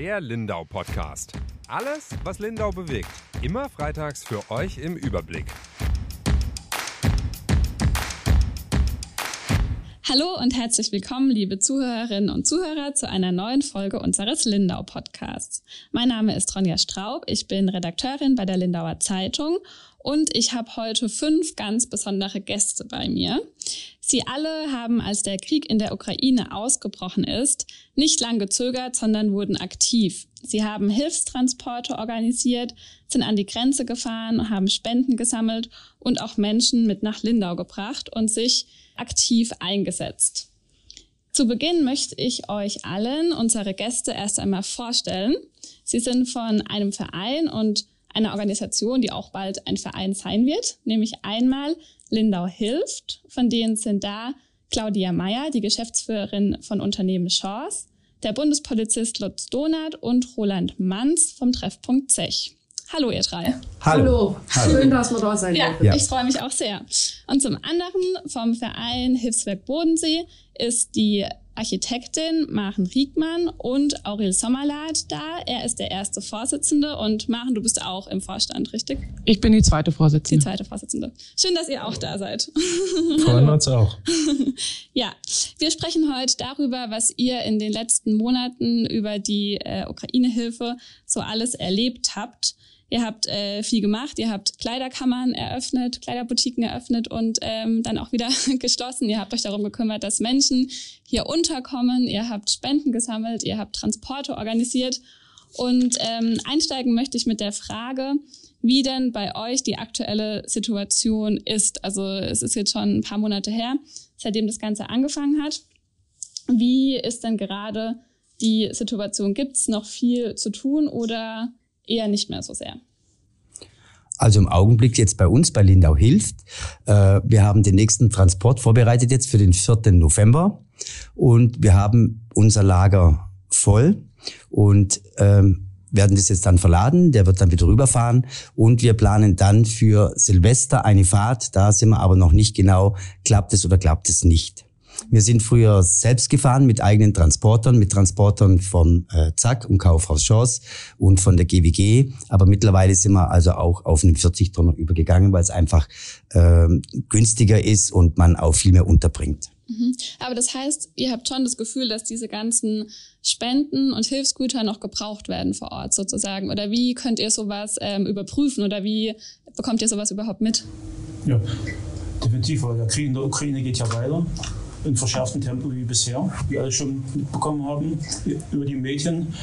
Der Lindau Podcast. Alles, was Lindau bewegt. Immer freitags für euch im Überblick. Hallo und herzlich willkommen, liebe Zuhörerinnen und Zuhörer, zu einer neuen Folge unseres Lindau Podcasts. Mein Name ist Ronja Straub, ich bin Redakteurin bei der Lindauer Zeitung und ich habe heute fünf ganz besondere Gäste bei mir. Sie alle haben, als der Krieg in der Ukraine ausgebrochen ist, nicht lang gezögert, sondern wurden aktiv. Sie haben Hilfstransporte organisiert, sind an die Grenze gefahren, haben Spenden gesammelt und auch Menschen mit nach Lindau gebracht und sich aktiv eingesetzt. Zu Beginn möchte ich euch allen unsere Gäste erst einmal vorstellen. Sie sind von einem Verein und einer Organisation, die auch bald ein Verein sein wird, nämlich einmal Lindau hilft. Von denen sind da Claudia Meyer, die Geschäftsführerin von Unternehmen Chance, der Bundespolizist Lutz Donat und Roland Manz vom Treffpunkt Zech. Hallo, ihr drei. Hallo. Hallo. Schön, dass wir da sein ja, ja, ich freue mich auch sehr. Und zum anderen vom Verein Hilfswerk Bodensee ist die Architektin Maren Riegmann und Aurel Sommerlath da. Er ist der erste Vorsitzende und Maren, du bist auch im Vorstand, richtig? Ich bin die zweite Vorsitzende. Die zweite Vorsitzende. Schön, dass ihr auch da seid. Freuen uns auch. ja, wir sprechen heute darüber, was ihr in den letzten Monaten über die äh, Ukraine-Hilfe so alles erlebt habt. Ihr habt äh, viel gemacht, ihr habt Kleiderkammern eröffnet, Kleiderboutiquen eröffnet und ähm, dann auch wieder geschlossen. Ihr habt euch darum gekümmert, dass Menschen hier unterkommen. Ihr habt Spenden gesammelt, ihr habt Transporte organisiert. Und ähm, einsteigen möchte ich mit der Frage, wie denn bei euch die aktuelle Situation ist. Also es ist jetzt schon ein paar Monate her, seitdem das Ganze angefangen hat. Wie ist denn gerade die Situation? Gibt es noch viel zu tun oder eher nicht mehr so sehr. Also im Augenblick jetzt bei uns, bei Lindau hilft. Äh, wir haben den nächsten Transport vorbereitet jetzt für den 4. November und wir haben unser Lager voll und ähm, werden das jetzt dann verladen, der wird dann wieder rüberfahren und wir planen dann für Silvester eine Fahrt, da sind wir aber noch nicht genau, klappt es oder klappt es nicht. Wir sind früher selbst gefahren mit eigenen Transportern, mit Transportern vom äh, Zack und Kaufhaus Chance und von der GWG. Aber mittlerweile sind wir also auch auf einen 40-Tonner übergegangen, weil es einfach äh, günstiger ist und man auch viel mehr unterbringt. Mhm. Aber das heißt, ihr habt schon das Gefühl, dass diese ganzen Spenden und Hilfsgüter noch gebraucht werden vor Ort sozusagen. Oder wie könnt ihr sowas ähm, überprüfen oder wie bekommt ihr sowas überhaupt mit? Ja, definitiv, weil der Krieg in der Ukraine geht ja weiter in verschärftem Tempo wie bisher, wie alle schon mitbekommen haben über die Medien.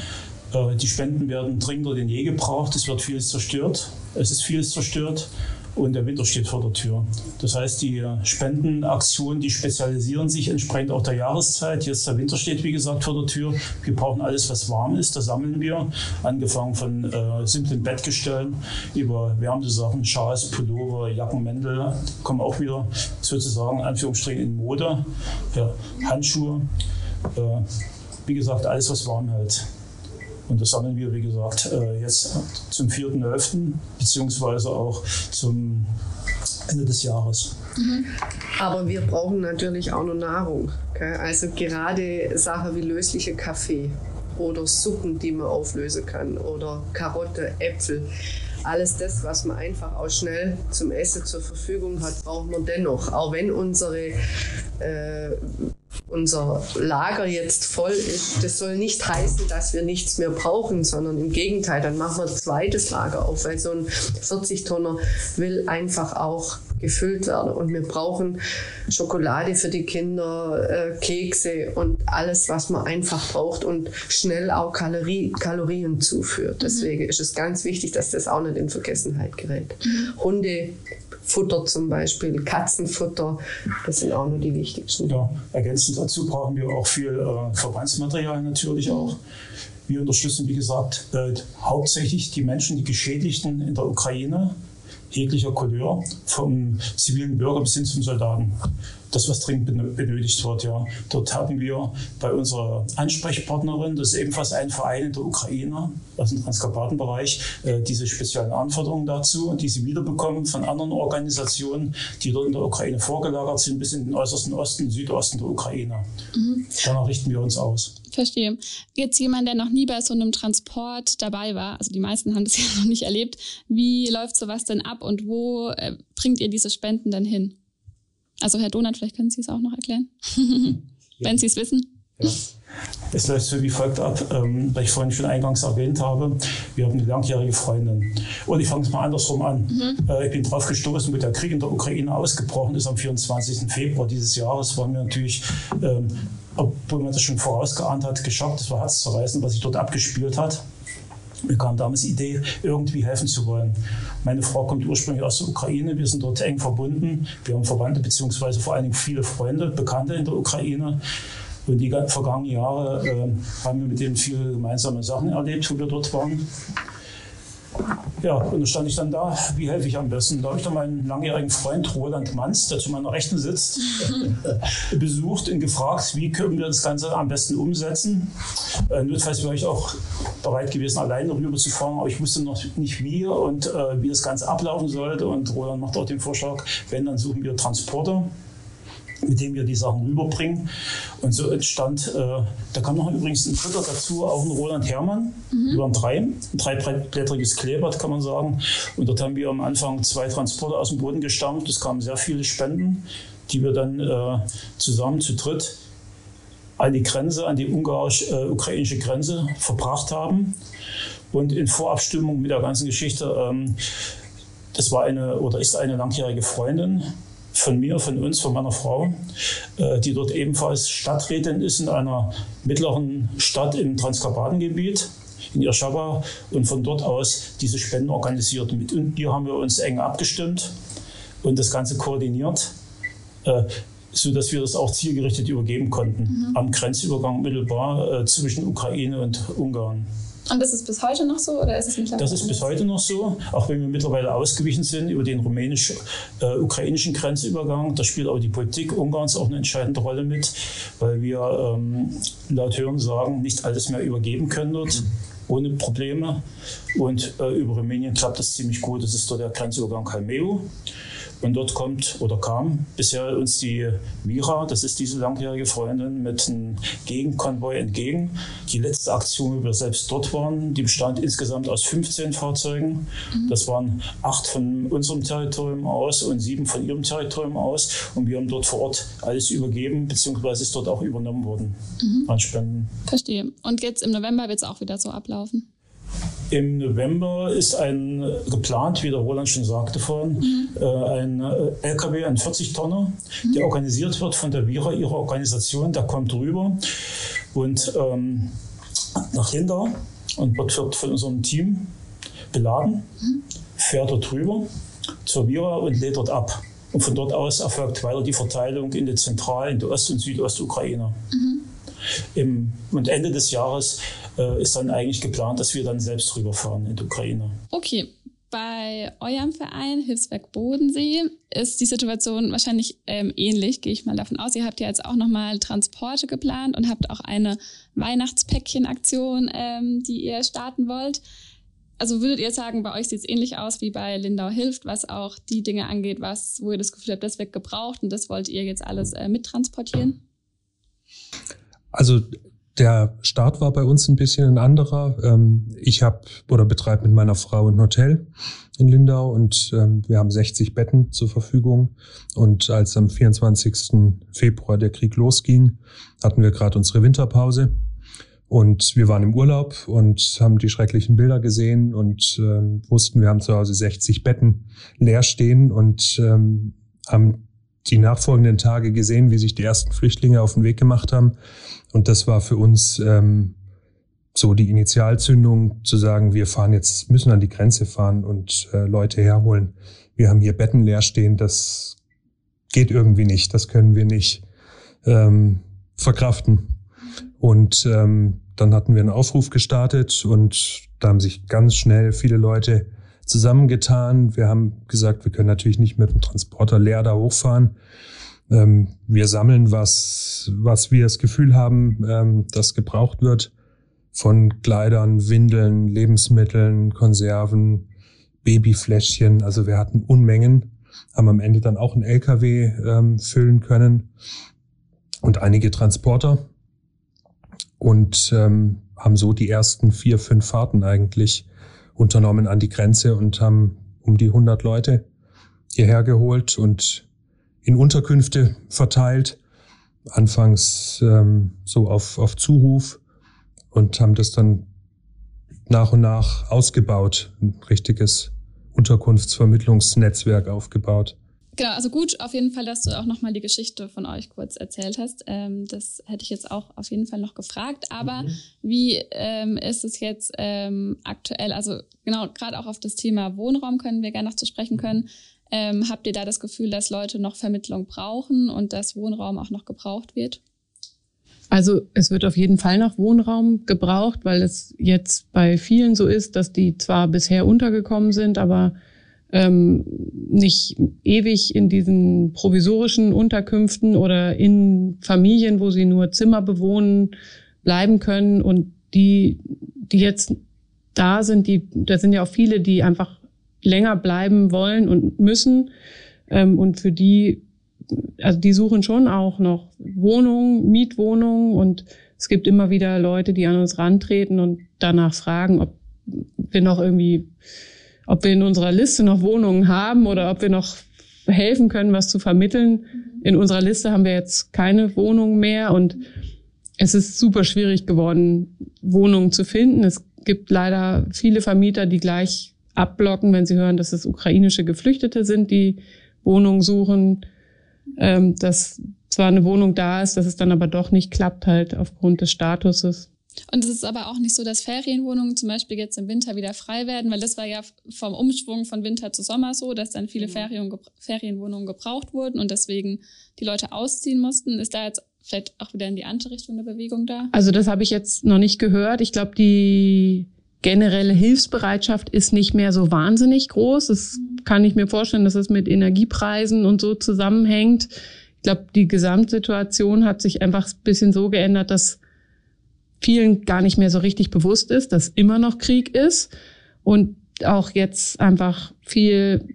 Äh, die Spenden werden dringender denn je gebraucht. Es wird vieles zerstört. Es ist vieles zerstört und der Winter steht vor der Tür. Das heißt, die Spendenaktionen, die spezialisieren sich entsprechend auch der Jahreszeit. Jetzt der Winter steht, wie gesagt, vor der Tür. Wir brauchen alles, was warm ist. Das sammeln wir. Angefangen von äh, simplen Bettgestellen über wärmende Sachen, Schals, Pullover, Jacken, Mäntel, kommen auch wieder sozusagen Anführungsstrichen in Mode. Ja, Handschuhe. Äh, wie gesagt, alles, was warm hält. Und das sammeln wir, wie gesagt, äh, jetzt zum 4.11. beziehungsweise auch zum Ende des Jahres. Mhm. Aber wir brauchen natürlich auch noch Nahrung. Also gerade Sachen wie lösliche Kaffee oder Suppen, die man auflösen kann oder Karotte, Äpfel. Alles das, was man einfach auch schnell zum Essen zur Verfügung hat, brauchen wir dennoch. Auch wenn unsere äh, unser Lager jetzt voll ist, das soll nicht heißen, dass wir nichts mehr brauchen, sondern im Gegenteil, dann machen wir ein zweites Lager auf, weil so ein 40-Tonner will einfach auch gefüllt werden. Und wir brauchen Schokolade für die Kinder, äh, Kekse und alles, was man einfach braucht und schnell auch Kalorie, Kalorien zuführt. Deswegen mhm. ist es ganz wichtig, dass das auch nicht in Vergessenheit gerät. Mhm. Hunde Futter zum Beispiel, Katzenfutter, das sind auch nur die wichtigsten. Ja, ergänzend dazu brauchen wir auch viel äh, Verbandsmaterial natürlich auch. Wir unterstützen, wie gesagt, äh, hauptsächlich die Menschen, die Geschädigten in der Ukraine, jeglicher Couleur, vom zivilen Bürger bis hin zum Soldaten das, was dringend benötigt wird. Ja. Dort haben wir bei unserer Ansprechpartnerin, das ist ebenfalls ein Verein in der Ukraine, aus dem Transkarpatenbereich, äh, diese speziellen Anforderungen dazu und die sie wiederbekommen von anderen Organisationen, die dort in der Ukraine vorgelagert sind, bis in den äußersten Osten, Südosten der Ukraine. Mhm. Danach richten wir uns aus. Verstehe. Jetzt jemand, der noch nie bei so einem Transport dabei war, also die meisten haben das ja noch nicht erlebt, wie läuft sowas denn ab und wo äh, bringt ihr diese Spenden denn hin? Also Herr Donat, vielleicht können Sie es auch noch erklären, wenn Sie es wissen. Ja. Es läuft so wie folgt ab, ähm, weil ich vorhin schon eingangs erwähnt habe, wir haben eine langjährige Freundin. Und ich fange es mal andersrum an. Mhm. Äh, ich bin drauf gestoßen, mit der Krieg in der Ukraine ausgebrochen ist am 24. Februar dieses Jahres, war mir natürlich, ähm, obwohl man das schon vorausgeahnt hat, geschockt. Das war herzzerreißend, was sich dort abgespielt hat. Mir kam damals die Idee, irgendwie helfen zu wollen. Meine Frau kommt ursprünglich aus der Ukraine. Wir sind dort eng verbunden. Wir haben Verwandte beziehungsweise vor allen Dingen viele Freunde, Bekannte in der Ukraine. Und die vergangenen Jahre äh, haben wir mit denen viele gemeinsame Sachen erlebt, wo wir dort waren. Ja, und da stand ich dann da, wie helfe ich am besten? Da habe ich dann meinen langjährigen Freund Roland Manz, der zu meiner Rechten sitzt, besucht und gefragt, wie können wir das Ganze am besten umsetzen. Äh, notfalls wäre ich auch bereit gewesen, alleine rüber zu fahren, aber ich wusste noch nicht wie und äh, wie das Ganze ablaufen sollte. Und Roland macht auch den Vorschlag, wenn, dann suchen wir Transporter mit dem wir die Sachen rüberbringen. Und so entstand, äh, da kam noch übrigens ein dritter dazu, auch ein Roland Hermann. Mhm. Wir waren drei, ein dreiblättriges Kleeblatt kann man sagen. Und dort haben wir am Anfang zwei Transporte aus dem Boden gestammt. Es kamen sehr viele Spenden, die wir dann äh, zusammen zu dritt an die Grenze, an die ungarisch-ukrainische äh, Grenze verbracht haben. Und in Vorabstimmung mit der ganzen Geschichte, ähm, das war eine oder ist eine langjährige Freundin von mir, von uns, von meiner Frau, äh, die dort ebenfalls Stadträtin ist in einer mittleren Stadt im Transkarpatengebiet in Irschaba und von dort aus diese Spenden organisiert. Mit ihr haben wir uns eng abgestimmt und das Ganze koordiniert, äh, sodass wir das auch zielgerichtet übergeben konnten mhm. am Grenzübergang mittelbar äh, zwischen Ukraine und Ungarn. Und ist es bis heute noch so oder ist es mittlerweile? Das ist bis heute noch so, auch wenn wir mittlerweile ausgewichen sind über den rumänisch-ukrainischen Grenzübergang. Da spielt aber die Politik Ungarns auch eine entscheidende Rolle mit, weil wir ähm, laut Hören sagen, nicht alles mehr übergeben können dort ohne Probleme. Und äh, über Rumänien klappt das ziemlich gut. Das ist dort der Grenzübergang Calmeu. Und dort kommt oder kam bisher uns die Mira, das ist diese langjährige Freundin, mit einem Gegenkonvoi entgegen. Die letzte Aktion, wo wir selbst dort waren, die bestand insgesamt aus 15 Fahrzeugen. Mhm. Das waren acht von unserem Territorium aus und sieben von ihrem Territorium aus. Und wir haben dort vor Ort alles übergeben, beziehungsweise ist dort auch übernommen worden mhm. an Spenden. Verstehe. Und jetzt im November wird es auch wieder so ablaufen? Im November ist ein geplant, wie der Roland schon sagte vorhin, mhm. äh, ein äh, LKW, ein 40-Tonner, mhm. der organisiert wird von der Vira, ihrer Organisation. Der kommt rüber und ähm, nach Lindau und wird von unserem Team beladen, mhm. fährt dort rüber zur Vira und lädt dort ab. Und von dort aus erfolgt weiter die Verteilung in die Zentral-, in die Ost- und Südostukraine. Mhm. Im, und Ende des Jahres äh, ist dann eigentlich geplant, dass wir dann selbst rüberfahren in die Ukraine. Okay. Bei eurem Verein Hilfswerk Bodensee ist die Situation wahrscheinlich ähm, ähnlich, gehe ich mal davon aus. Ihr habt ja jetzt auch nochmal Transporte geplant und habt auch eine Weihnachtspäckchen-Aktion, ähm, die ihr starten wollt. Also würdet ihr sagen, bei euch sieht es ähnlich aus wie bei Lindau Hilft, was auch die Dinge angeht, was, wo ihr das Gefühl habt, das wird gebraucht und das wollt ihr jetzt alles äh, mittransportieren? Also der Start war bei uns ein bisschen ein anderer. Ähm, ich habe oder betreibe mit meiner Frau ein Hotel in Lindau und ähm, wir haben 60 Betten zur Verfügung. Und als am 24. Februar der Krieg losging, hatten wir gerade unsere Winterpause. Und wir waren im Urlaub und haben die schrecklichen Bilder gesehen und ähm, wussten, wir haben zu Hause 60 Betten leer stehen und haben die nachfolgenden Tage gesehen, wie sich die ersten Flüchtlinge auf den Weg gemacht haben und das war für uns ähm, so die Initialzündung, zu sagen, wir fahren jetzt, müssen an die Grenze fahren und äh, Leute herholen. Wir haben hier Betten leer stehen, das geht irgendwie nicht, das können wir nicht ähm, verkraften. Und ähm, dann hatten wir einen Aufruf gestartet und da haben sich ganz schnell viele Leute zusammengetan. Wir haben gesagt, wir können natürlich nicht mit dem Transporter leer da hochfahren. Ähm, wir sammeln, was, was wir das Gefühl haben, ähm, das gebraucht wird. Von Kleidern, Windeln, Lebensmitteln, Konserven, Babyfläschchen. Also wir hatten Unmengen, haben am Ende dann auch einen LKW ähm, füllen können und einige Transporter. und ähm, haben so die ersten vier, fünf Fahrten eigentlich unternommen an die Grenze und haben um die 100 Leute hierher geholt und in Unterkünfte verteilt. Anfangs ähm, so auf, auf Zuruf und haben das dann nach und nach ausgebaut, ein richtiges Unterkunftsvermittlungsnetzwerk aufgebaut. Genau, also gut auf jeden Fall, dass du auch nochmal die Geschichte von euch kurz erzählt hast. Ähm, das hätte ich jetzt auch auf jeden Fall noch gefragt. Aber mhm. wie ähm, ist es jetzt ähm, aktuell? Also genau, gerade auch auf das Thema Wohnraum können wir gerne noch zu sprechen können. Ähm, habt ihr da das Gefühl, dass Leute noch Vermittlung brauchen und dass Wohnraum auch noch gebraucht wird? Also es wird auf jeden Fall noch Wohnraum gebraucht, weil es jetzt bei vielen so ist, dass die zwar bisher untergekommen sind, aber ähm, nicht ewig in diesen provisorischen Unterkünften oder in Familien, wo sie nur Zimmer bewohnen, bleiben können. Und die, die jetzt da sind, die, da sind ja auch viele, die einfach länger bleiben wollen und müssen. Ähm, und für die, also die suchen schon auch noch Wohnungen, Mietwohnungen und es gibt immer wieder Leute, die an uns rantreten und danach fragen, ob wir noch irgendwie ob wir in unserer Liste noch Wohnungen haben oder ob wir noch helfen können, was zu vermitteln. In unserer Liste haben wir jetzt keine Wohnungen mehr und es ist super schwierig geworden, Wohnungen zu finden. Es gibt leider viele Vermieter, die gleich abblocken, wenn sie hören, dass es ukrainische Geflüchtete sind, die Wohnungen suchen, ähm, dass zwar eine Wohnung da ist, dass es dann aber doch nicht klappt halt aufgrund des Statuses. Und es ist aber auch nicht so, dass Ferienwohnungen zum Beispiel jetzt im Winter wieder frei werden, weil das war ja vom Umschwung von Winter zu Sommer so, dass dann viele mhm. Ferien, Ferienwohnungen gebraucht wurden und deswegen die Leute ausziehen mussten. Ist da jetzt vielleicht auch wieder in die andere Richtung eine Bewegung da? Also das habe ich jetzt noch nicht gehört. Ich glaube, die generelle Hilfsbereitschaft ist nicht mehr so wahnsinnig groß. Das kann ich mir vorstellen, dass es mit Energiepreisen und so zusammenhängt. Ich glaube, die Gesamtsituation hat sich einfach ein bisschen so geändert, dass vielen gar nicht mehr so richtig bewusst ist, dass immer noch Krieg ist und auch jetzt einfach viel,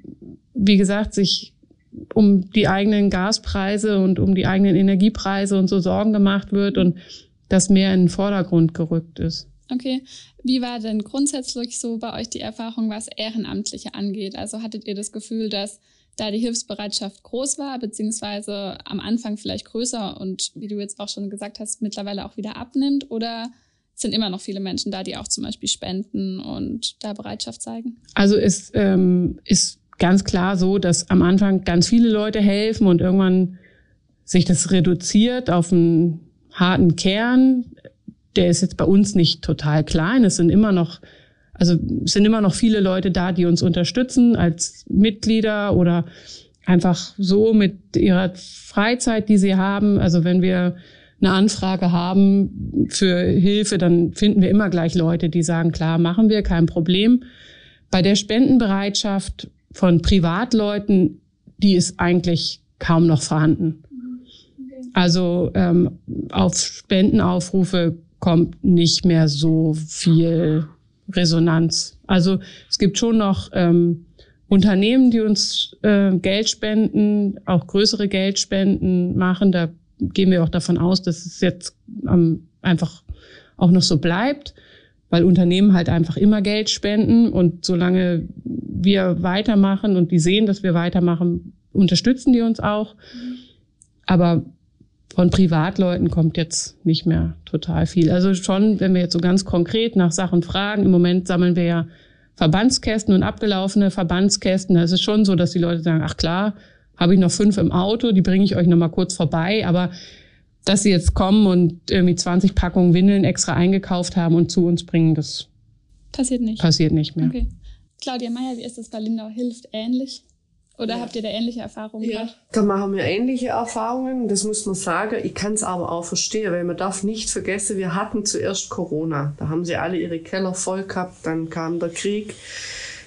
wie gesagt, sich um die eigenen Gaspreise und um die eigenen Energiepreise und so Sorgen gemacht wird und das mehr in den Vordergrund gerückt ist. Okay. Wie war denn grundsätzlich so bei euch die Erfahrung, was Ehrenamtliche angeht? Also hattet ihr das Gefühl, dass da die Hilfsbereitschaft groß war, beziehungsweise am Anfang vielleicht größer und wie du jetzt auch schon gesagt hast, mittlerweile auch wieder abnimmt? Oder sind immer noch viele Menschen da, die auch zum Beispiel spenden und da Bereitschaft zeigen? Also es ähm, ist ganz klar so, dass am Anfang ganz viele Leute helfen und irgendwann sich das reduziert auf einen harten Kern. Der ist jetzt bei uns nicht total klein. Es sind immer noch also es sind immer noch viele Leute da, die uns unterstützen als Mitglieder oder einfach so mit ihrer Freizeit, die sie haben. Also wenn wir eine Anfrage haben für Hilfe, dann finden wir immer gleich Leute, die sagen, klar, machen wir, kein Problem. Bei der Spendenbereitschaft von Privatleuten, die ist eigentlich kaum noch vorhanden. Also ähm, auf Spendenaufrufe kommt nicht mehr so viel Resonanz. Also es gibt schon noch ähm, Unternehmen, die uns äh, Geld spenden, auch größere Geldspenden machen. Da gehen wir auch davon aus, dass es jetzt ähm, einfach auch noch so bleibt, weil Unternehmen halt einfach immer Geld spenden und solange wir weitermachen und die sehen, dass wir weitermachen, unterstützen die uns auch. Aber von Privatleuten kommt jetzt nicht mehr total viel. Also schon, wenn wir jetzt so ganz konkret nach Sachen fragen, im Moment sammeln wir ja Verbandskästen und abgelaufene Verbandskästen. Da ist es schon so, dass die Leute sagen, ach klar, habe ich noch fünf im Auto, die bringe ich euch noch mal kurz vorbei. Aber dass sie jetzt kommen und irgendwie 20 Packungen Windeln extra eingekauft haben und zu uns bringen, das passiert nicht. Passiert nicht mehr. Okay. Claudia Meyer, wie ist das bei Lindau Hilft ähnlich? Oder ja. habt ihr da ähnliche Erfahrungen ja. gemacht? Da machen wir ähnliche Erfahrungen, das muss man sagen. Ich kann es aber auch verstehen, weil man darf nicht vergessen, wir hatten zuerst Corona. Da haben sie alle ihre Keller voll gehabt, dann kam der Krieg.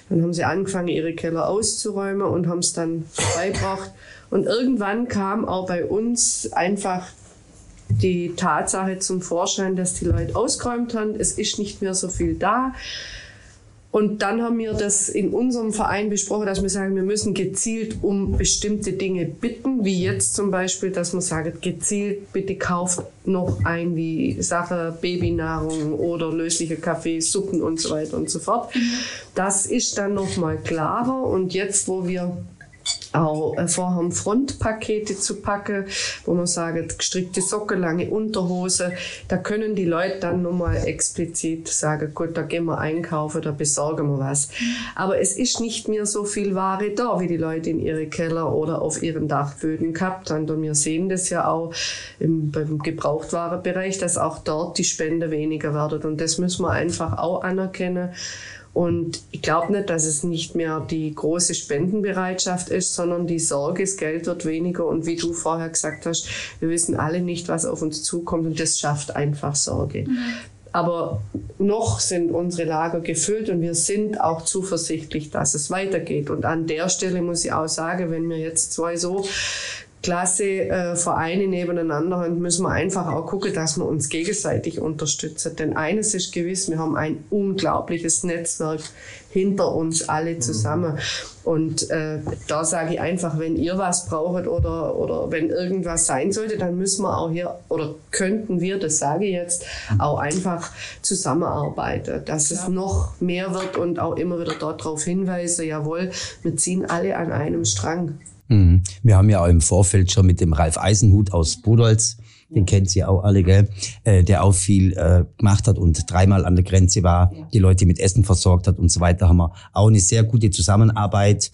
Dann haben sie angefangen, ihre Keller auszuräumen und haben es dann beigebracht. Und irgendwann kam auch bei uns einfach die Tatsache zum Vorschein, dass die Leute ausgeräumt haben. Es ist nicht mehr so viel da. Und dann haben wir das in unserem Verein besprochen, dass wir sagen, wir müssen gezielt um bestimmte Dinge bitten, wie jetzt zum Beispiel, dass man sagt, gezielt bitte kauft noch ein wie Sache Babynahrung oder lösliche Kaffee, Suppen und so weiter und so fort. Das ist dann nochmal klarer und jetzt, wo wir auch äh, vorhaben, Frontpakete zu packen, wo man sagt, gestrickte Socke, lange Unterhose. Da können die Leute dann nochmal explizit sagen, gut, da gehen wir einkaufen, da besorgen wir was. Aber es ist nicht mehr so viel Ware da, wie die Leute in ihre Keller oder auf ihren Dachböden gehabt haben. Und wir sehen das ja auch im, beim Gebrauchtwarenbereich, dass auch dort die Spende weniger wird. Und das müssen wir einfach auch anerkennen. Und ich glaube nicht, dass es nicht mehr die große Spendenbereitschaft ist, sondern die Sorge, das Geld wird weniger. Und wie du vorher gesagt hast, wir wissen alle nicht, was auf uns zukommt. Und das schafft einfach Sorge. Mhm. Aber noch sind unsere Lager gefüllt und wir sind auch zuversichtlich, dass es weitergeht. Und an der Stelle muss ich auch sagen, wenn wir jetzt zwei so klasse äh, Vereine nebeneinander und müssen wir einfach auch gucken, dass wir uns gegenseitig unterstützen. Denn eines ist gewiss, wir haben ein unglaubliches Netzwerk hinter uns alle zusammen. Und äh, da sage ich einfach, wenn ihr was braucht oder, oder wenn irgendwas sein sollte, dann müssen wir auch hier oder könnten wir, das sage ich jetzt, auch einfach zusammenarbeiten, dass ja. es noch mehr wird und auch immer wieder darauf hinweise, jawohl, wir ziehen alle an einem Strang. Mhm. Wir haben ja auch im Vorfeld schon mit dem Ralf Eisenhut aus Budolz, den kennt sie auch alle, gell, äh, der auch viel äh, gemacht hat und dreimal an der Grenze war, die Leute mit Essen versorgt hat und so weiter, haben wir auch eine sehr gute Zusammenarbeit,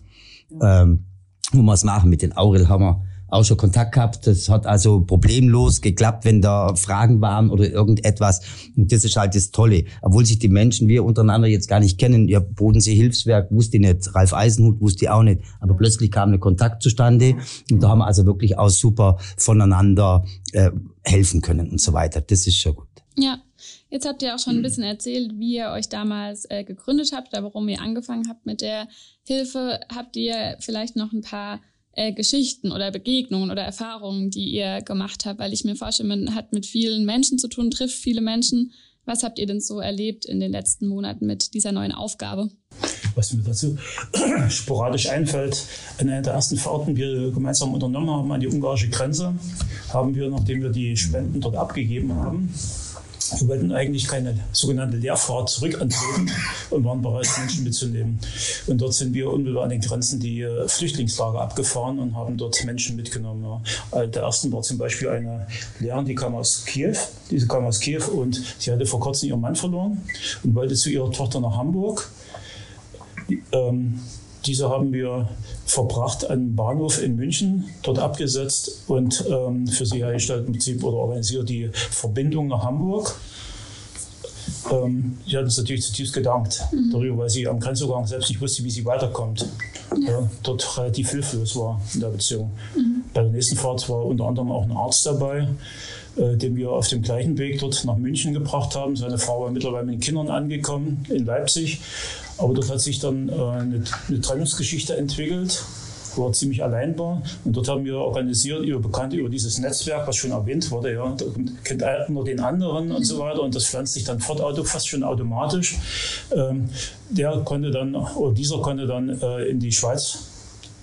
ähm, wo wir es machen. Mit den Aurel haben wir auch schon Kontakt gehabt. Das hat also problemlos geklappt, wenn da Fragen waren oder irgendetwas. Und das ist halt das Tolle. Obwohl sich die Menschen, wir untereinander jetzt gar nicht kennen. Ihr Bodensee Hilfswerk wusste nicht, Ralf Eisenhut wusste auch nicht. Aber plötzlich kam ein Kontakt zustande. Und da haben wir also wirklich auch super voneinander äh, helfen können und so weiter. Das ist schon gut. Ja. Jetzt habt ihr auch schon ein bisschen erzählt, wie ihr euch damals äh, gegründet habt, warum ihr angefangen habt mit der Hilfe. Habt ihr vielleicht noch ein paar äh, Geschichten oder Begegnungen oder Erfahrungen, die ihr gemacht habt, weil ich mir vorstelle, man hat mit vielen Menschen zu tun, trifft viele Menschen. Was habt ihr denn so erlebt in den letzten Monaten mit dieser neuen Aufgabe? Was mir dazu sporadisch einfällt, an einer der ersten Fahrten, die wir gemeinsam unternommen haben an die ungarische Grenze, haben wir, nachdem wir die Spenden dort abgegeben haben, wir wollten eigentlich keine sogenannte Leerfahrt zurück antreten und waren bereit, Menschen mitzunehmen. Und dort sind wir unmittelbar an den Grenzen die äh, Flüchtlingslager abgefahren und haben dort Menschen mitgenommen. Ja. Der ersten war zum Beispiel eine Lehrerin, die kam aus Kiew. Diese kam aus Kiew und sie hatte vor kurzem ihren Mann verloren und wollte zu ihrer Tochter nach Hamburg. Ähm, diese haben wir verbracht an den Bahnhof in München, dort abgesetzt und ähm, für sie hergestellt im Prinzip oder organisiert die Verbindung nach Hamburg. Ähm, sie hat uns natürlich zutiefst gedankt mhm. darüber, weil sie am Grenzübergang selbst nicht wusste, wie sie weiterkommt. Ja. Ja, dort relativ hilflos war in der Beziehung. Mhm. Bei der nächsten Fahrt war unter anderem auch ein Arzt dabei, den wir auf dem gleichen Weg dort nach München gebracht haben. Seine Frau war mittlerweile mit den Kindern angekommen in Leipzig. Aber dort hat sich dann äh, eine, eine Trennungsgeschichte entwickelt wo er ziemlich allein war. Und dort haben wir organisiert, über Bekannte, über dieses Netzwerk, was schon erwähnt wurde, ja, da kennt einer den anderen und so weiter. Und das pflanzt sich dann fort, fast schon automatisch. Ähm, der konnte dann, oder dieser konnte dann äh, in die Schweiz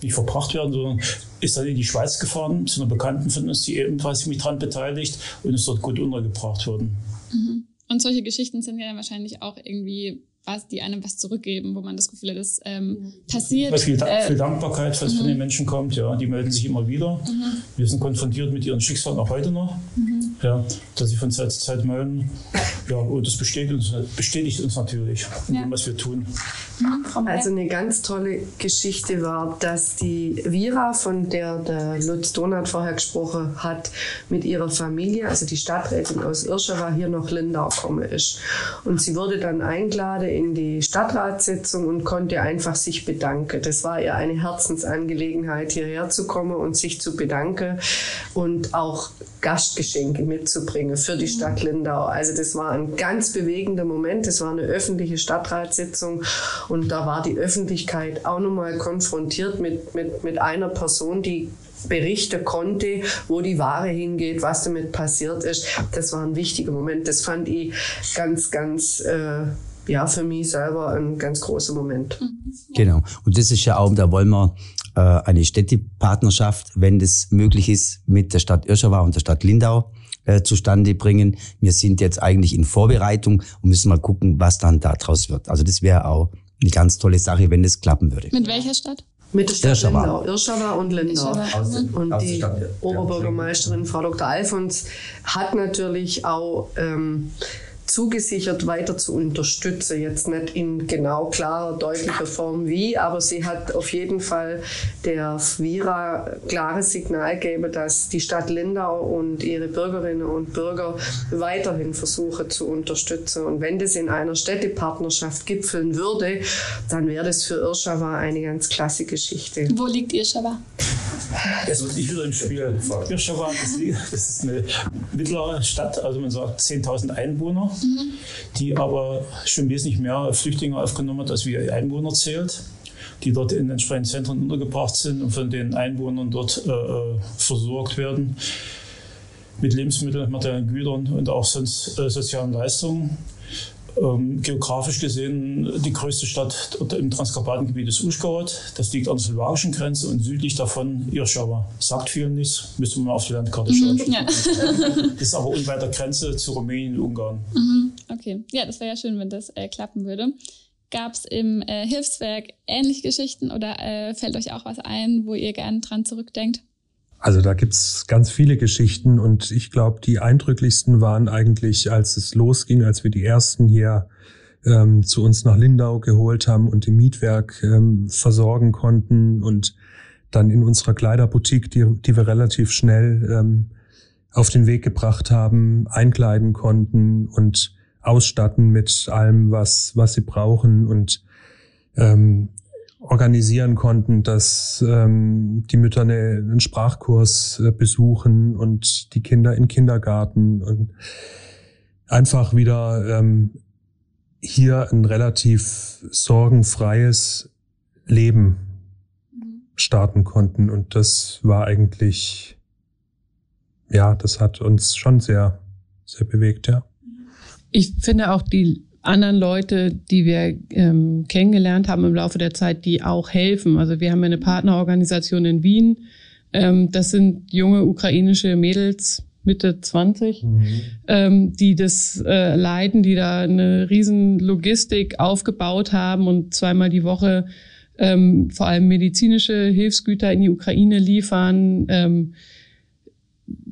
nicht verbracht werden, sondern ist dann in die Schweiz gefahren zu einer Bekannten von uns, die ebenfalls mich daran beteiligt und ist dort gut untergebracht worden. Mhm. Und solche Geschichten sind ja dann wahrscheinlich auch irgendwie was, die einem was zurückgeben, wo man das Gefühl hat, das ähm, passiert. Viel, äh, viel, Dankbarkeit, was mhm. von den Menschen kommt, ja, die melden sich immer wieder. Mhm. Wir sind konfrontiert mit ihren Schicksalen auch heute noch, mhm. ja, dass sie von Zeit zu Zeit melden. Ja, und das bestätigt uns, bestätigt uns natürlich in ja. dem, was wir tun. Mhm, also eine ganz tolle Geschichte war, dass die Vira, von der der Lutz Donat vorher gesprochen hat, mit ihrer Familie, also die Stadträtin aus Irschewa, hier nach Lindau gekommen ist. Und sie wurde dann eingeladen in die Stadtratssitzung und konnte einfach sich bedanken. Das war ihr eine Herzensangelegenheit, hierher zu kommen und sich zu bedanken und auch Gastgeschenke mitzubringen für die Stadt Lindau. Also das war ein ganz bewegender Moment. Das war eine öffentliche Stadtratssitzung und da war die Öffentlichkeit auch nochmal konfrontiert mit, mit, mit einer Person, die berichten konnte, wo die Ware hingeht, was damit passiert ist. Das war ein wichtiger Moment. Das fand ich ganz, ganz äh, ja für mich selber ein ganz großer Moment. Mhm. Genau. Und das ist ja auch, da wollen wir äh, eine Städtepartnerschaft, wenn das möglich ist, mit der Stadt Irschauer und der Stadt Lindau äh, zustande bringen. Wir sind jetzt eigentlich in Vorbereitung und müssen mal gucken, was dann daraus wird. Also das wäre auch eine ganz tolle Sache, wenn das klappen würde. Mit welcher Stadt? Mit der Stadt Irschauer. Lindau, Irschauer und Lindau. und die Oberbürgermeisterin Frau Dr. Alfons hat natürlich auch ähm, zugesichert, weiter zu unterstützen. Jetzt nicht in genau klarer, deutlicher Form wie, aber sie hat auf jeden Fall der Vira klares Signal gegeben, dass die Stadt Lindau und ihre Bürgerinnen und Bürger weiterhin versuchen zu unterstützen. Und wenn das in einer Städtepartnerschaft gipfeln würde, dann wäre das für Irschauer eine ganz klasse Geschichte. Wo liegt? Jetzt muss ich wieder im Spiel. Irschauer, das ist eine mittlere Stadt, also man sagt 10.000 Einwohner. Die aber schon wesentlich mehr Flüchtlinge aufgenommen hat, als wir Einwohner zählt die dort in entsprechenden Zentren untergebracht sind und von den Einwohnern dort äh, äh versorgt werden mit Lebensmitteln, materiellen Gütern und auch sonst äh, sozialen Leistungen. Ähm, geografisch gesehen die größte Stadt im Transkarpatengebiet ist Uschgorod. Das liegt an der slowakischen Grenze und südlich davon Irschauer. Sagt vielen nichts, müssen wir mal auf die Landkarte schauen. Mhm, ja. das ist aber unweit der Grenze zu Rumänien und Ungarn. Mhm, okay, ja, das wäre ja schön, wenn das äh, klappen würde. Gab es im äh, Hilfswerk ähnliche Geschichten oder äh, fällt euch auch was ein, wo ihr gerne dran zurückdenkt? Also da gibt's ganz viele Geschichten und ich glaube, die eindrücklichsten waren eigentlich, als es losging, als wir die ersten hier ähm, zu uns nach Lindau geholt haben und im Mietwerk ähm, versorgen konnten und dann in unserer Kleiderboutique, die, die wir relativ schnell ähm, auf den Weg gebracht haben, einkleiden konnten und ausstatten mit allem, was, was sie brauchen und ähm, organisieren konnten, dass ähm, die Mütter eine, einen Sprachkurs äh, besuchen und die Kinder in Kindergarten und einfach wieder ähm, hier ein relativ sorgenfreies Leben starten konnten. Und das war eigentlich, ja, das hat uns schon sehr, sehr bewegt, ja. Ich finde auch die anderen Leute, die wir ähm, kennengelernt haben im Laufe der Zeit, die auch helfen. Also wir haben eine Partnerorganisation in Wien. Ähm, das sind junge ukrainische Mädels, Mitte 20, mhm. ähm, die das äh, leiten, die da eine riesen Logistik aufgebaut haben und zweimal die Woche ähm, vor allem medizinische Hilfsgüter in die Ukraine liefern. Ähm,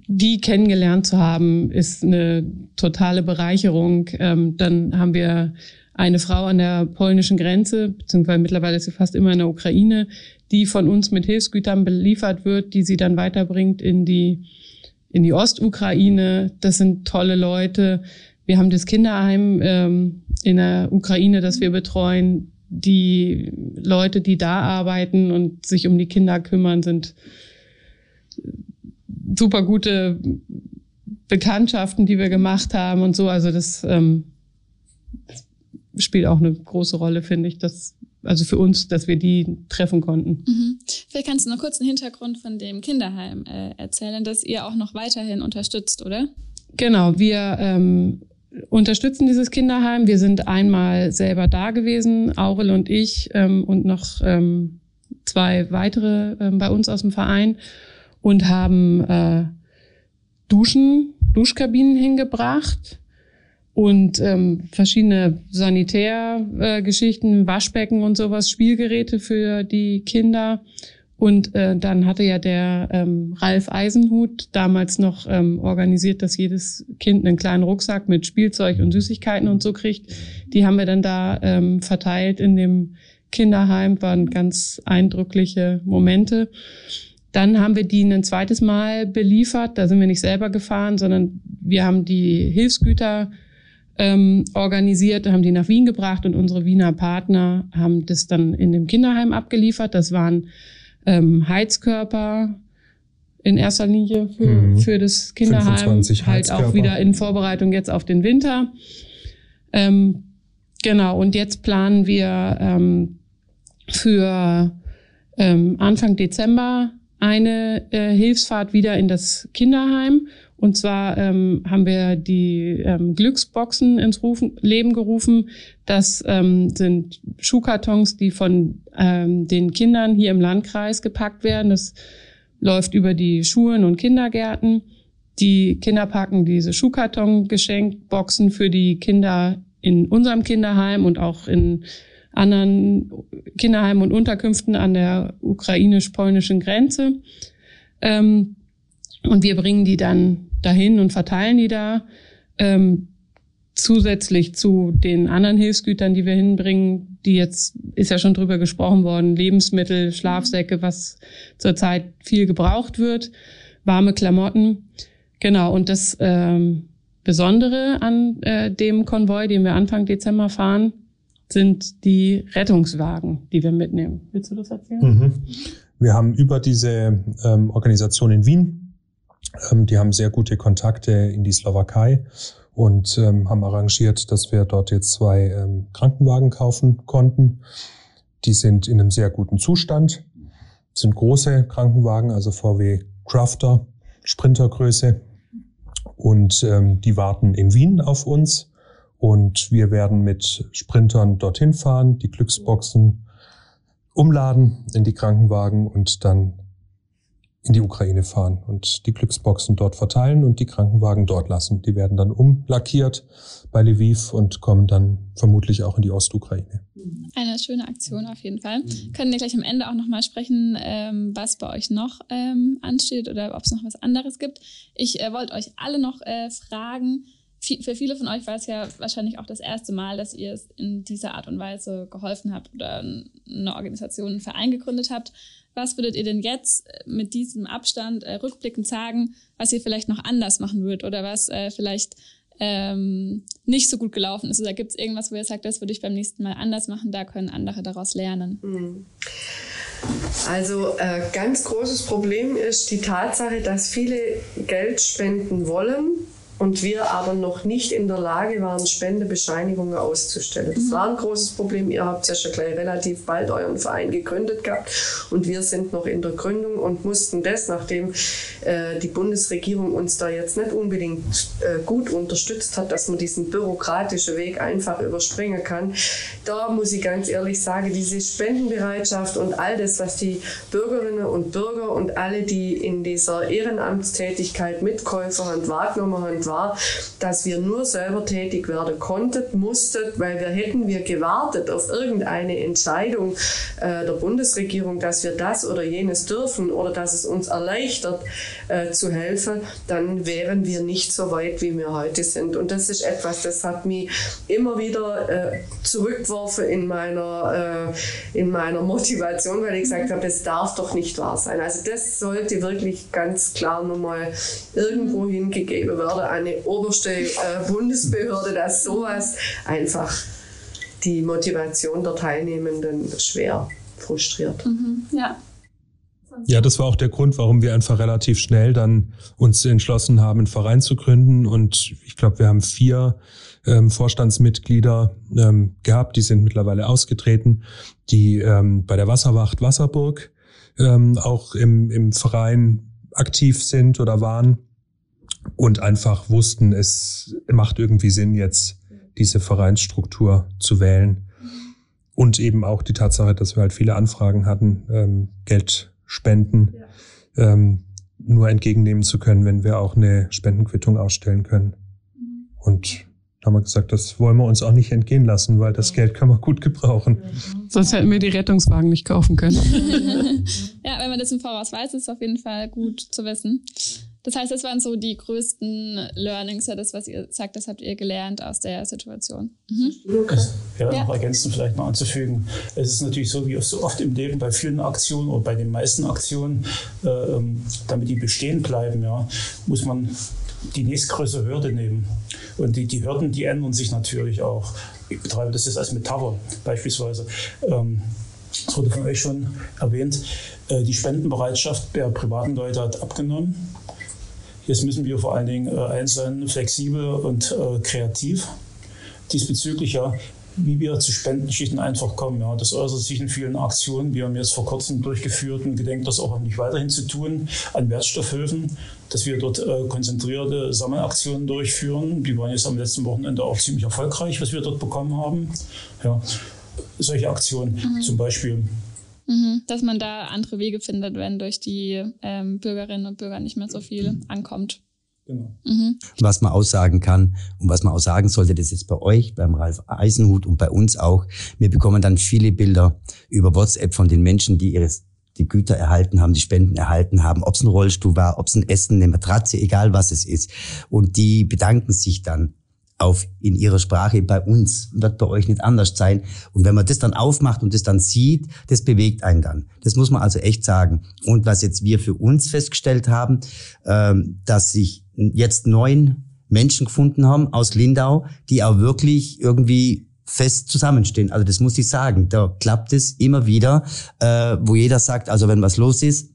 die kennengelernt zu haben, ist eine totale Bereicherung. Ähm, dann haben wir eine Frau an der polnischen Grenze, beziehungsweise mittlerweile ist sie fast immer in der Ukraine, die von uns mit Hilfsgütern beliefert wird, die sie dann weiterbringt in die, in die Ostukraine. Das sind tolle Leute. Wir haben das Kinderheim ähm, in der Ukraine, das wir betreuen. Die Leute, die da arbeiten und sich um die Kinder kümmern, sind super gute Bekanntschaften, die wir gemacht haben und so. Also das, ähm, das spielt auch eine große Rolle, finde ich, dass also für uns, dass wir die treffen konnten. Mhm. Vielleicht kannst du noch kurz einen Hintergrund von dem Kinderheim äh, erzählen, das ihr auch noch weiterhin unterstützt, oder? Genau, wir ähm, unterstützen dieses Kinderheim. Wir sind einmal selber da gewesen, Aurel und ich ähm, und noch ähm, zwei weitere ähm, bei uns aus dem Verein und haben äh, Duschen, Duschkabinen hingebracht und ähm, verschiedene Sanitärgeschichten, äh, Waschbecken und sowas, Spielgeräte für die Kinder. Und äh, dann hatte ja der ähm, Ralf Eisenhut damals noch ähm, organisiert, dass jedes Kind einen kleinen Rucksack mit Spielzeug und Süßigkeiten und so kriegt. Die haben wir dann da ähm, verteilt in dem Kinderheim, waren ganz eindrückliche Momente. Dann haben wir die ein zweites Mal beliefert. Da sind wir nicht selber gefahren, sondern wir haben die Hilfsgüter ähm, organisiert, haben die nach Wien gebracht und unsere Wiener Partner haben das dann in dem Kinderheim abgeliefert. Das waren ähm, Heizkörper in erster Linie für, mhm. für das Kinderheim, halt auch wieder in Vorbereitung jetzt auf den Winter. Ähm, genau, und jetzt planen wir ähm, für ähm, Anfang Dezember eine äh, Hilfsfahrt wieder in das Kinderheim Und zwar ähm, haben wir die ähm, Glücksboxen ins Rufen, Leben gerufen. Das ähm, sind Schuhkartons, die von ähm, den Kindern hier im Landkreis gepackt werden. Das läuft über die Schulen und Kindergärten. Die Kinder packen diese Schuhkarton-Geschenkboxen für die Kinder in unserem Kinderheim und auch in anderen Kinderheimen und Unterkünften an der ukrainisch-polnischen Grenze. Ähm, und wir bringen die dann dahin und verteilen die da. Ähm, zusätzlich zu den anderen Hilfsgütern, die wir hinbringen, die jetzt ist ja schon drüber gesprochen worden, Lebensmittel, Schlafsäcke, was zurzeit viel gebraucht wird, warme Klamotten. Genau, und das ähm, Besondere an äh, dem Konvoi, den wir Anfang Dezember fahren, sind die Rettungswagen, die wir mitnehmen. Willst du das erzählen? Mhm. Wir haben über diese ähm, Organisation in Wien, ähm, die haben sehr gute Kontakte in die Slowakei und ähm, haben arrangiert, dass wir dort jetzt zwei ähm, Krankenwagen kaufen konnten. Die sind in einem sehr guten Zustand, sind große Krankenwagen, also VW Crafter, Sprintergröße. Und ähm, die warten in Wien auf uns. Und wir werden mit Sprintern dorthin fahren, die Glücksboxen umladen in die Krankenwagen und dann in die Ukraine fahren und die Glücksboxen dort verteilen und die Krankenwagen dort lassen. Die werden dann umlackiert bei Lviv und kommen dann vermutlich auch in die Ostukraine. Eine schöne Aktion auf jeden Fall. Mhm. Können wir gleich am Ende auch nochmal sprechen, ähm, was bei euch noch ähm, ansteht oder ob es noch was anderes gibt. Ich äh, wollte euch alle noch äh, fragen, für viele von euch war es ja wahrscheinlich auch das erste Mal, dass ihr es in dieser Art und Weise geholfen habt oder eine Organisation, einen Verein gegründet habt. Was würdet ihr denn jetzt äh, mit diesem Abstand äh, rückblickend sagen, was ihr vielleicht noch anders machen würdet oder was äh, vielleicht ähm, nicht so gut gelaufen ist? Oder gibt es irgendwas, wo ihr sagt, das würde ich beim nächsten Mal anders machen, da können andere daraus lernen? Mhm. Also äh, ganz großes Problem ist die Tatsache, dass viele Geld spenden wollen, und wir aber noch nicht in der Lage waren, Spendebescheinigungen auszustellen. Das mhm. war ein großes Problem. Ihr habt ja schon gleich relativ bald euren Verein gegründet gehabt und wir sind noch in der Gründung und mussten das, nachdem äh, die Bundesregierung uns da jetzt nicht unbedingt äh, gut unterstützt hat, dass man diesen bürokratischen Weg einfach überspringen kann. Da muss ich ganz ehrlich sagen, diese Spendenbereitschaft und all das, was die Bürgerinnen und Bürger und alle, die in dieser Ehrenamtstätigkeit Mitkäufer und wahrgenommen haben, war, dass wir nur selber tätig werden konnten, mussten, weil wir hätten wir gewartet auf irgendeine Entscheidung äh, der Bundesregierung, dass wir das oder jenes dürfen oder dass es uns erleichtert äh, zu helfen, dann wären wir nicht so weit, wie wir heute sind. Und das ist etwas, das hat mich immer wieder äh, zurückgeworfen in meiner, äh, in meiner Motivation, weil ich gesagt habe, das darf doch nicht wahr sein. Also das sollte wirklich ganz klar nochmal irgendwo hingegeben werden eine oberste äh, Bundesbehörde, dass sowas einfach die Motivation der Teilnehmenden schwer frustriert. Mhm, ja. Ja, das war auch der Grund, warum wir einfach relativ schnell dann uns entschlossen haben, einen Verein zu gründen. Und ich glaube, wir haben vier ähm, Vorstandsmitglieder ähm, gehabt, die sind mittlerweile ausgetreten, die ähm, bei der Wasserwacht Wasserburg ähm, auch im, im Verein aktiv sind oder waren und einfach wussten, es macht irgendwie Sinn, jetzt diese Vereinsstruktur zu wählen. Und eben auch die Tatsache, dass wir halt viele Anfragen hatten, ähm, Geld spenden, ja. ähm, nur entgegennehmen zu können, wenn wir auch eine Spendenquittung ausstellen können. Mhm. Und haben wir gesagt, das wollen wir uns auch nicht entgehen lassen, weil das Geld können wir gut gebrauchen. Sonst hätten wir die Rettungswagen nicht kaufen können. ja, wenn man das im Voraus weiß, ist es auf jeden Fall gut zu wissen. Das heißt, das waren so die größten Learnings, das, was ihr sagt, das habt ihr gelernt aus der Situation. Mhm. ja, ja, noch ergänzend vielleicht noch anzufügen. Es ist natürlich so, wie so oft im Leben bei vielen Aktionen oder bei den meisten Aktionen, äh, ähm, damit die bestehen bleiben, ja, muss man die nächstgrößere Hürde nehmen. Und die, die Hürden, die ändern sich natürlich auch. Ich betreibe das jetzt als Metapher beispielsweise. Ähm, das wurde von euch schon erwähnt. Äh, die Spendenbereitschaft der privaten Leute hat abgenommen. Jetzt müssen wir vor allen Dingen äh, eins sein, flexibel und äh, kreativ. Diesbezüglich ja, wie wir zu Spendenschichten einfach kommen. Ja, das äußert sich in vielen Aktionen. Wir haben jetzt vor kurzem durchgeführt und gedenkt, das auch nicht weiterhin zu tun, an Wertstoffhilfen, dass wir dort äh, konzentrierte Sammelaktionen durchführen. Die waren jetzt am letzten Wochenende auch ziemlich erfolgreich, was wir dort bekommen haben. Ja, solche Aktionen mhm. zum Beispiel. Mhm, dass man da andere Wege findet, wenn durch die ähm, Bürgerinnen und Bürger nicht mehr so viel ankommt. Genau. Mhm. Was man aussagen kann und was man auch sagen sollte, das ist bei euch, beim Ralf Eisenhut und bei uns auch. Wir bekommen dann viele Bilder über WhatsApp von den Menschen, die ihres die Güter erhalten haben, die Spenden erhalten haben, ob es ein Rollstuhl war, ob es ein Essen, eine Matratze, egal was es ist. Und die bedanken sich dann auf in ihrer Sprache bei uns wird bei euch nicht anders sein. Und wenn man das dann aufmacht und das dann sieht, das bewegt einen dann. Das muss man also echt sagen. Und was jetzt wir für uns festgestellt haben, ähm, dass sich jetzt neun Menschen gefunden haben aus Lindau, die auch wirklich irgendwie fest zusammenstehen. Also das muss ich sagen. Da klappt es immer wieder, äh, wo jeder sagt, also wenn was los ist,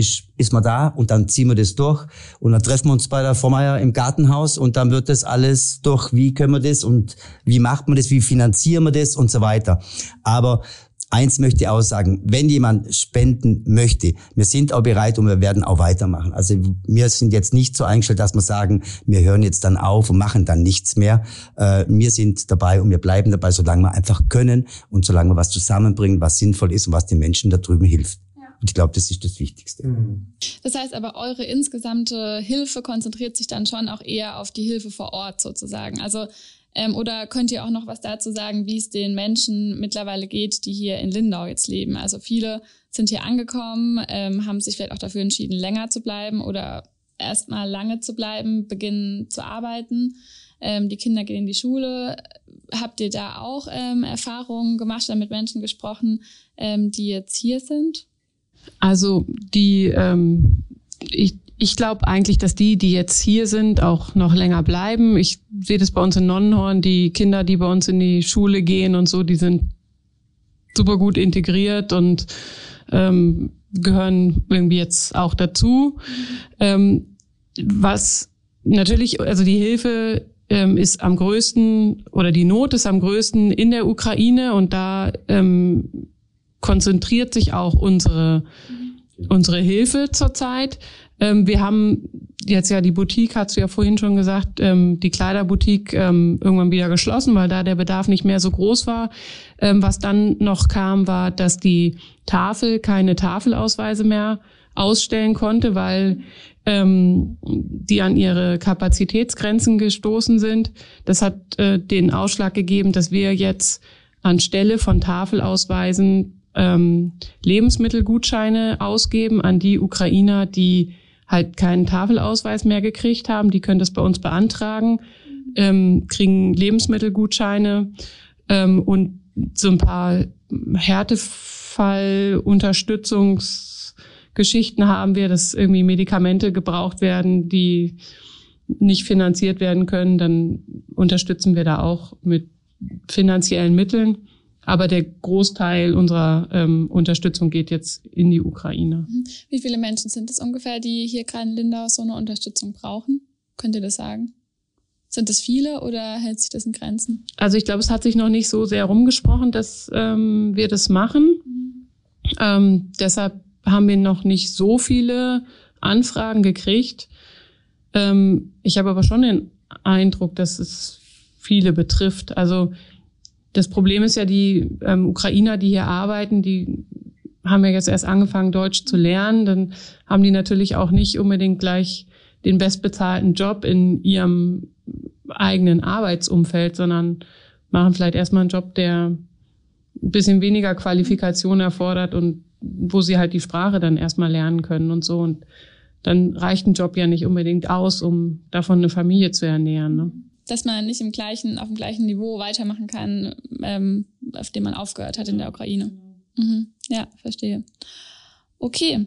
ist, ist man da und dann ziehen wir das durch und dann treffen wir uns bei der Frau Meier im Gartenhaus und dann wird das alles durch, wie können wir das und wie macht man das, wie finanzieren wir das und so weiter. Aber eins möchte ich auch sagen, wenn jemand spenden möchte, wir sind auch bereit und wir werden auch weitermachen. Also wir sind jetzt nicht so eingestellt, dass wir sagen, wir hören jetzt dann auf und machen dann nichts mehr. Äh, wir sind dabei und wir bleiben dabei, solange wir einfach können und solange wir was zusammenbringen, was sinnvoll ist und was den Menschen da drüben hilft. Und ich glaube, das ist das Wichtigste. Mhm. Das heißt aber, eure insgesamte Hilfe konzentriert sich dann schon auch eher auf die Hilfe vor Ort sozusagen. Also ähm, oder könnt ihr auch noch was dazu sagen, wie es den Menschen mittlerweile geht, die hier in Lindau jetzt leben? Also viele sind hier angekommen, ähm, haben sich vielleicht auch dafür entschieden, länger zu bleiben oder erstmal lange zu bleiben, beginnen zu arbeiten. Ähm, die Kinder gehen in die Schule. Habt ihr da auch ähm, Erfahrungen gemacht oder mit Menschen gesprochen, ähm, die jetzt hier sind? Also die, ähm, ich, ich glaube eigentlich, dass die, die jetzt hier sind, auch noch länger bleiben. Ich sehe das bei uns in Nonnenhorn, die Kinder, die bei uns in die Schule gehen und so, die sind super gut integriert und ähm, gehören irgendwie jetzt auch dazu. Ähm, was natürlich, also die Hilfe ähm, ist am größten oder die Not ist am größten in der Ukraine und da ähm, konzentriert sich auch unsere, unsere Hilfe zurzeit. Ähm, wir haben jetzt ja die Boutique, hast du ja vorhin schon gesagt, ähm, die Kleiderboutique ähm, irgendwann wieder geschlossen, weil da der Bedarf nicht mehr so groß war. Ähm, was dann noch kam, war, dass die Tafel keine Tafelausweise mehr ausstellen konnte, weil ähm, die an ihre Kapazitätsgrenzen gestoßen sind. Das hat äh, den Ausschlag gegeben, dass wir jetzt anstelle von Tafelausweisen ähm, Lebensmittelgutscheine ausgeben an die Ukrainer, die halt keinen Tafelausweis mehr gekriegt haben. Die können das bei uns beantragen, ähm, kriegen Lebensmittelgutscheine ähm, und so ein paar Härtefallunterstützungsgeschichten haben wir, dass irgendwie Medikamente gebraucht werden, die nicht finanziert werden können. Dann unterstützen wir da auch mit finanziellen Mitteln. Aber der Großteil unserer ähm, Unterstützung geht jetzt in die Ukraine. Mhm. Wie viele Menschen sind es ungefähr, die hier gerade in Lindau so eine Unterstützung brauchen? Könnt ihr das sagen? Sind es viele oder hält sich das in Grenzen? Also ich glaube, es hat sich noch nicht so sehr rumgesprochen, dass ähm, wir das machen. Mhm. Ähm, deshalb haben wir noch nicht so viele Anfragen gekriegt. Ähm, ich habe aber schon den Eindruck, dass es viele betrifft. Also das Problem ist ja, die ähm, Ukrainer, die hier arbeiten, die haben ja jetzt erst angefangen, Deutsch zu lernen. Dann haben die natürlich auch nicht unbedingt gleich den bestbezahlten Job in ihrem eigenen Arbeitsumfeld, sondern machen vielleicht erstmal einen Job, der ein bisschen weniger Qualifikation erfordert und wo sie halt die Sprache dann erstmal lernen können und so. Und dann reicht ein Job ja nicht unbedingt aus, um davon eine Familie zu ernähren. Ne? Dass man nicht im gleichen, auf dem gleichen Niveau weitermachen kann, ähm, auf dem man aufgehört hat in der Ukraine. Mhm. Ja, verstehe. Okay.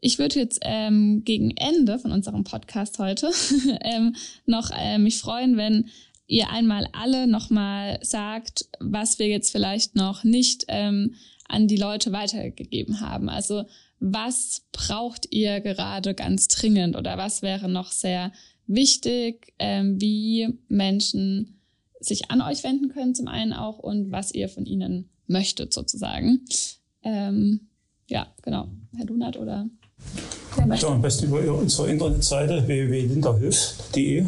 Ich würde jetzt ähm, gegen Ende von unserem Podcast heute ähm, noch äh, mich freuen, wenn ihr einmal alle nochmal sagt, was wir jetzt vielleicht noch nicht ähm, an die Leute weitergegeben haben. Also was braucht ihr gerade ganz dringend oder was wäre noch sehr wichtig, ähm, wie Menschen sich an euch wenden können, zum einen auch, und was ihr von ihnen möchtet, sozusagen. Ähm, ja, genau. Herr Dunat oder ja, am besten über unsere Internetseite www.linderhilf.de.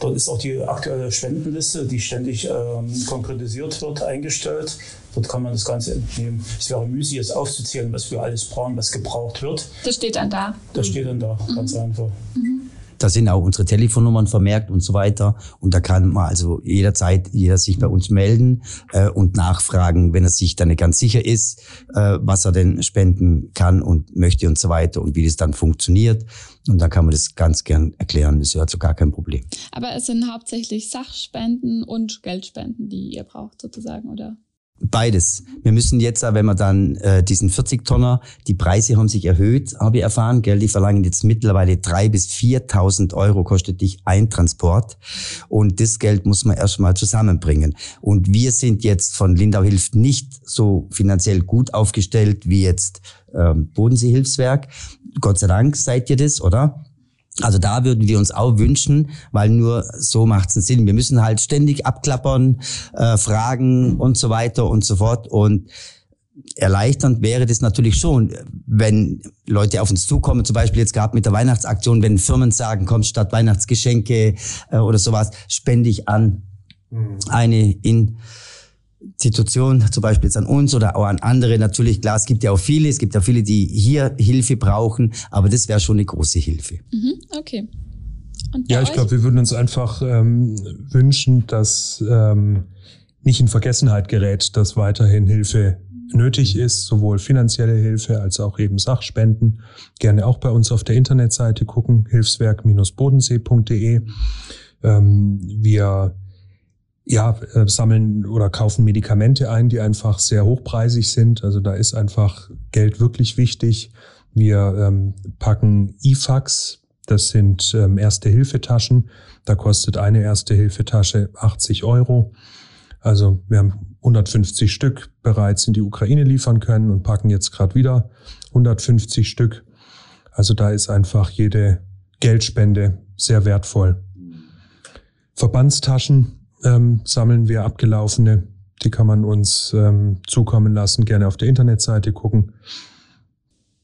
Dort ist auch die aktuelle Spendenliste, die ständig ähm, konkretisiert wird, eingestellt. Dort kann man das Ganze entnehmen. Es wäre müßig, jetzt aufzuzählen, was wir alles brauchen, was gebraucht wird. Das steht dann da. Das steht dann da, ganz mhm. einfach. Mhm. Da sind auch unsere Telefonnummern vermerkt und so weiter. Und da kann man also jederzeit jeder sich bei uns melden äh, und nachfragen, wenn er sich dann nicht ganz sicher ist, äh, was er denn spenden kann und möchte und so weiter und wie das dann funktioniert. Und dann kann man das ganz gern erklären. Das ist also gar kein Problem. Aber es sind hauptsächlich Sachspenden und Geldspenden, die ihr braucht sozusagen, oder? Beides. Wir müssen jetzt, wenn wir dann äh, diesen 40-Tonner, die Preise haben sich erhöht, habe ich erfahren, gell, die verlangen jetzt mittlerweile drei bis 4.000 Euro kostet dich ein Transport und das Geld muss man erstmal zusammenbringen. Und wir sind jetzt von Lindau hilft nicht so finanziell gut aufgestellt wie jetzt ähm, Bodensee-Hilfswerk. Gott sei Dank seid ihr das, oder? Also da würden wir uns auch wünschen, weil nur so macht es einen Sinn. Wir müssen halt ständig abklappern, äh, fragen und so weiter und so fort. Und erleichternd wäre das natürlich schon, wenn Leute auf uns zukommen, zum Beispiel jetzt gerade mit der Weihnachtsaktion, wenn Firmen sagen, komm, statt Weihnachtsgeschenke äh, oder sowas, spende ich an mhm. eine in Institution, zum Beispiel jetzt an uns oder auch an andere. Natürlich, klar, es gibt ja auch viele, es gibt ja viele, die hier Hilfe brauchen, aber das wäre schon eine große Hilfe. Mhm, okay. ja, ich glaube, wir würden uns einfach ähm, wünschen, dass ähm, nicht in Vergessenheit gerät, dass weiterhin Hilfe nötig ist, sowohl finanzielle Hilfe als auch eben Sachspenden. Gerne auch bei uns auf der Internetseite gucken, hilfswerk-bodensee.de. Ähm, wir ja, äh, sammeln oder kaufen Medikamente ein, die einfach sehr hochpreisig sind. Also da ist einfach Geld wirklich wichtig. Wir ähm, packen IFAX, das sind ähm, Erste-Hilfetaschen. Da kostet eine Erste-Hilfetasche 80 Euro. Also wir haben 150 Stück bereits in die Ukraine liefern können und packen jetzt gerade wieder 150 Stück. Also da ist einfach jede Geldspende sehr wertvoll. Verbandstaschen ähm, sammeln wir abgelaufene. Die kann man uns ähm, zukommen lassen, gerne auf der Internetseite gucken.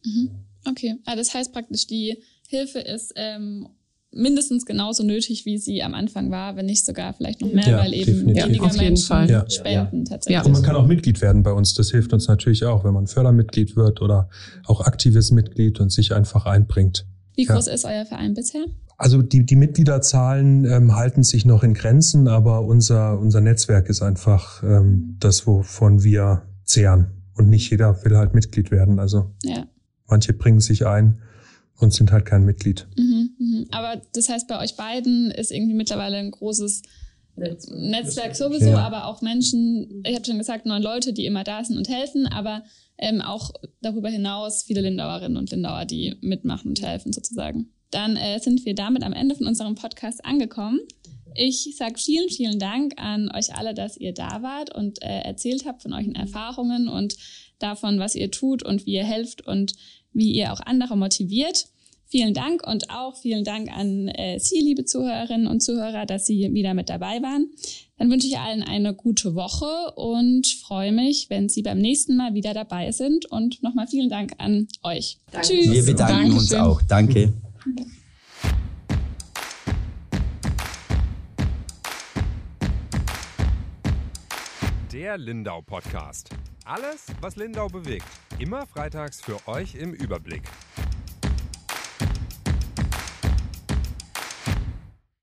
Mhm. Okay, also das heißt praktisch, die Hilfe ist ähm, mindestens genauso nötig, wie sie am Anfang war, wenn nicht sogar vielleicht noch mehr, ja, weil eben definitiv. weniger ja, Menschen Fall. spenden tatsächlich. Ja. Und man kann auch Mitglied werden bei uns. Das hilft uns natürlich auch, wenn man Fördermitglied wird oder auch aktives Mitglied und sich einfach einbringt. Wie groß ist euer Verein bisher? Also die, die Mitgliederzahlen ähm, halten sich noch in Grenzen, aber unser, unser Netzwerk ist einfach ähm, das, wovon wir zehren. Und nicht jeder will halt Mitglied werden. Also ja. manche bringen sich ein und sind halt kein Mitglied. Mhm, mh. Aber das heißt, bei euch beiden ist irgendwie mittlerweile ein großes Netzwerk, Netzwerk sowieso, ja. aber auch Menschen, ich habe schon gesagt, neun Leute, die immer da sind und helfen, aber ähm, auch darüber hinaus viele Lindauerinnen und Lindauer, die mitmachen und helfen sozusagen dann äh, sind wir damit am Ende von unserem Podcast angekommen. Ich sage vielen, vielen Dank an euch alle, dass ihr da wart und äh, erzählt habt von euren Erfahrungen und davon, was ihr tut und wie ihr helft und wie ihr auch andere motiviert. Vielen Dank und auch vielen Dank an äh, Sie, liebe Zuhörerinnen und Zuhörer, dass Sie wieder mit dabei waren. Dann wünsche ich allen eine gute Woche und freue mich, wenn Sie beim nächsten Mal wieder dabei sind. Und nochmal vielen Dank an euch. Danke. Tschüss. Wir bedanken Dankeschön. uns auch. Danke. Der Lindau Podcast. Alles, was Lindau bewegt. Immer freitags für euch im Überblick.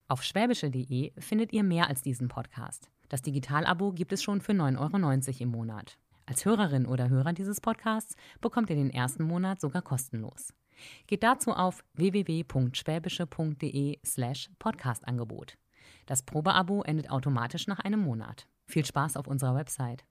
Auf schwäbische.de findet ihr mehr als diesen Podcast. Das Digitalabo gibt es schon für 9,90 Euro im Monat. Als Hörerin oder Hörer dieses Podcasts bekommt ihr den ersten Monat sogar kostenlos. Geht dazu auf www.schwäbische.de slash Podcastangebot. Das Probeabo endet automatisch nach einem Monat. Viel Spaß auf unserer Website.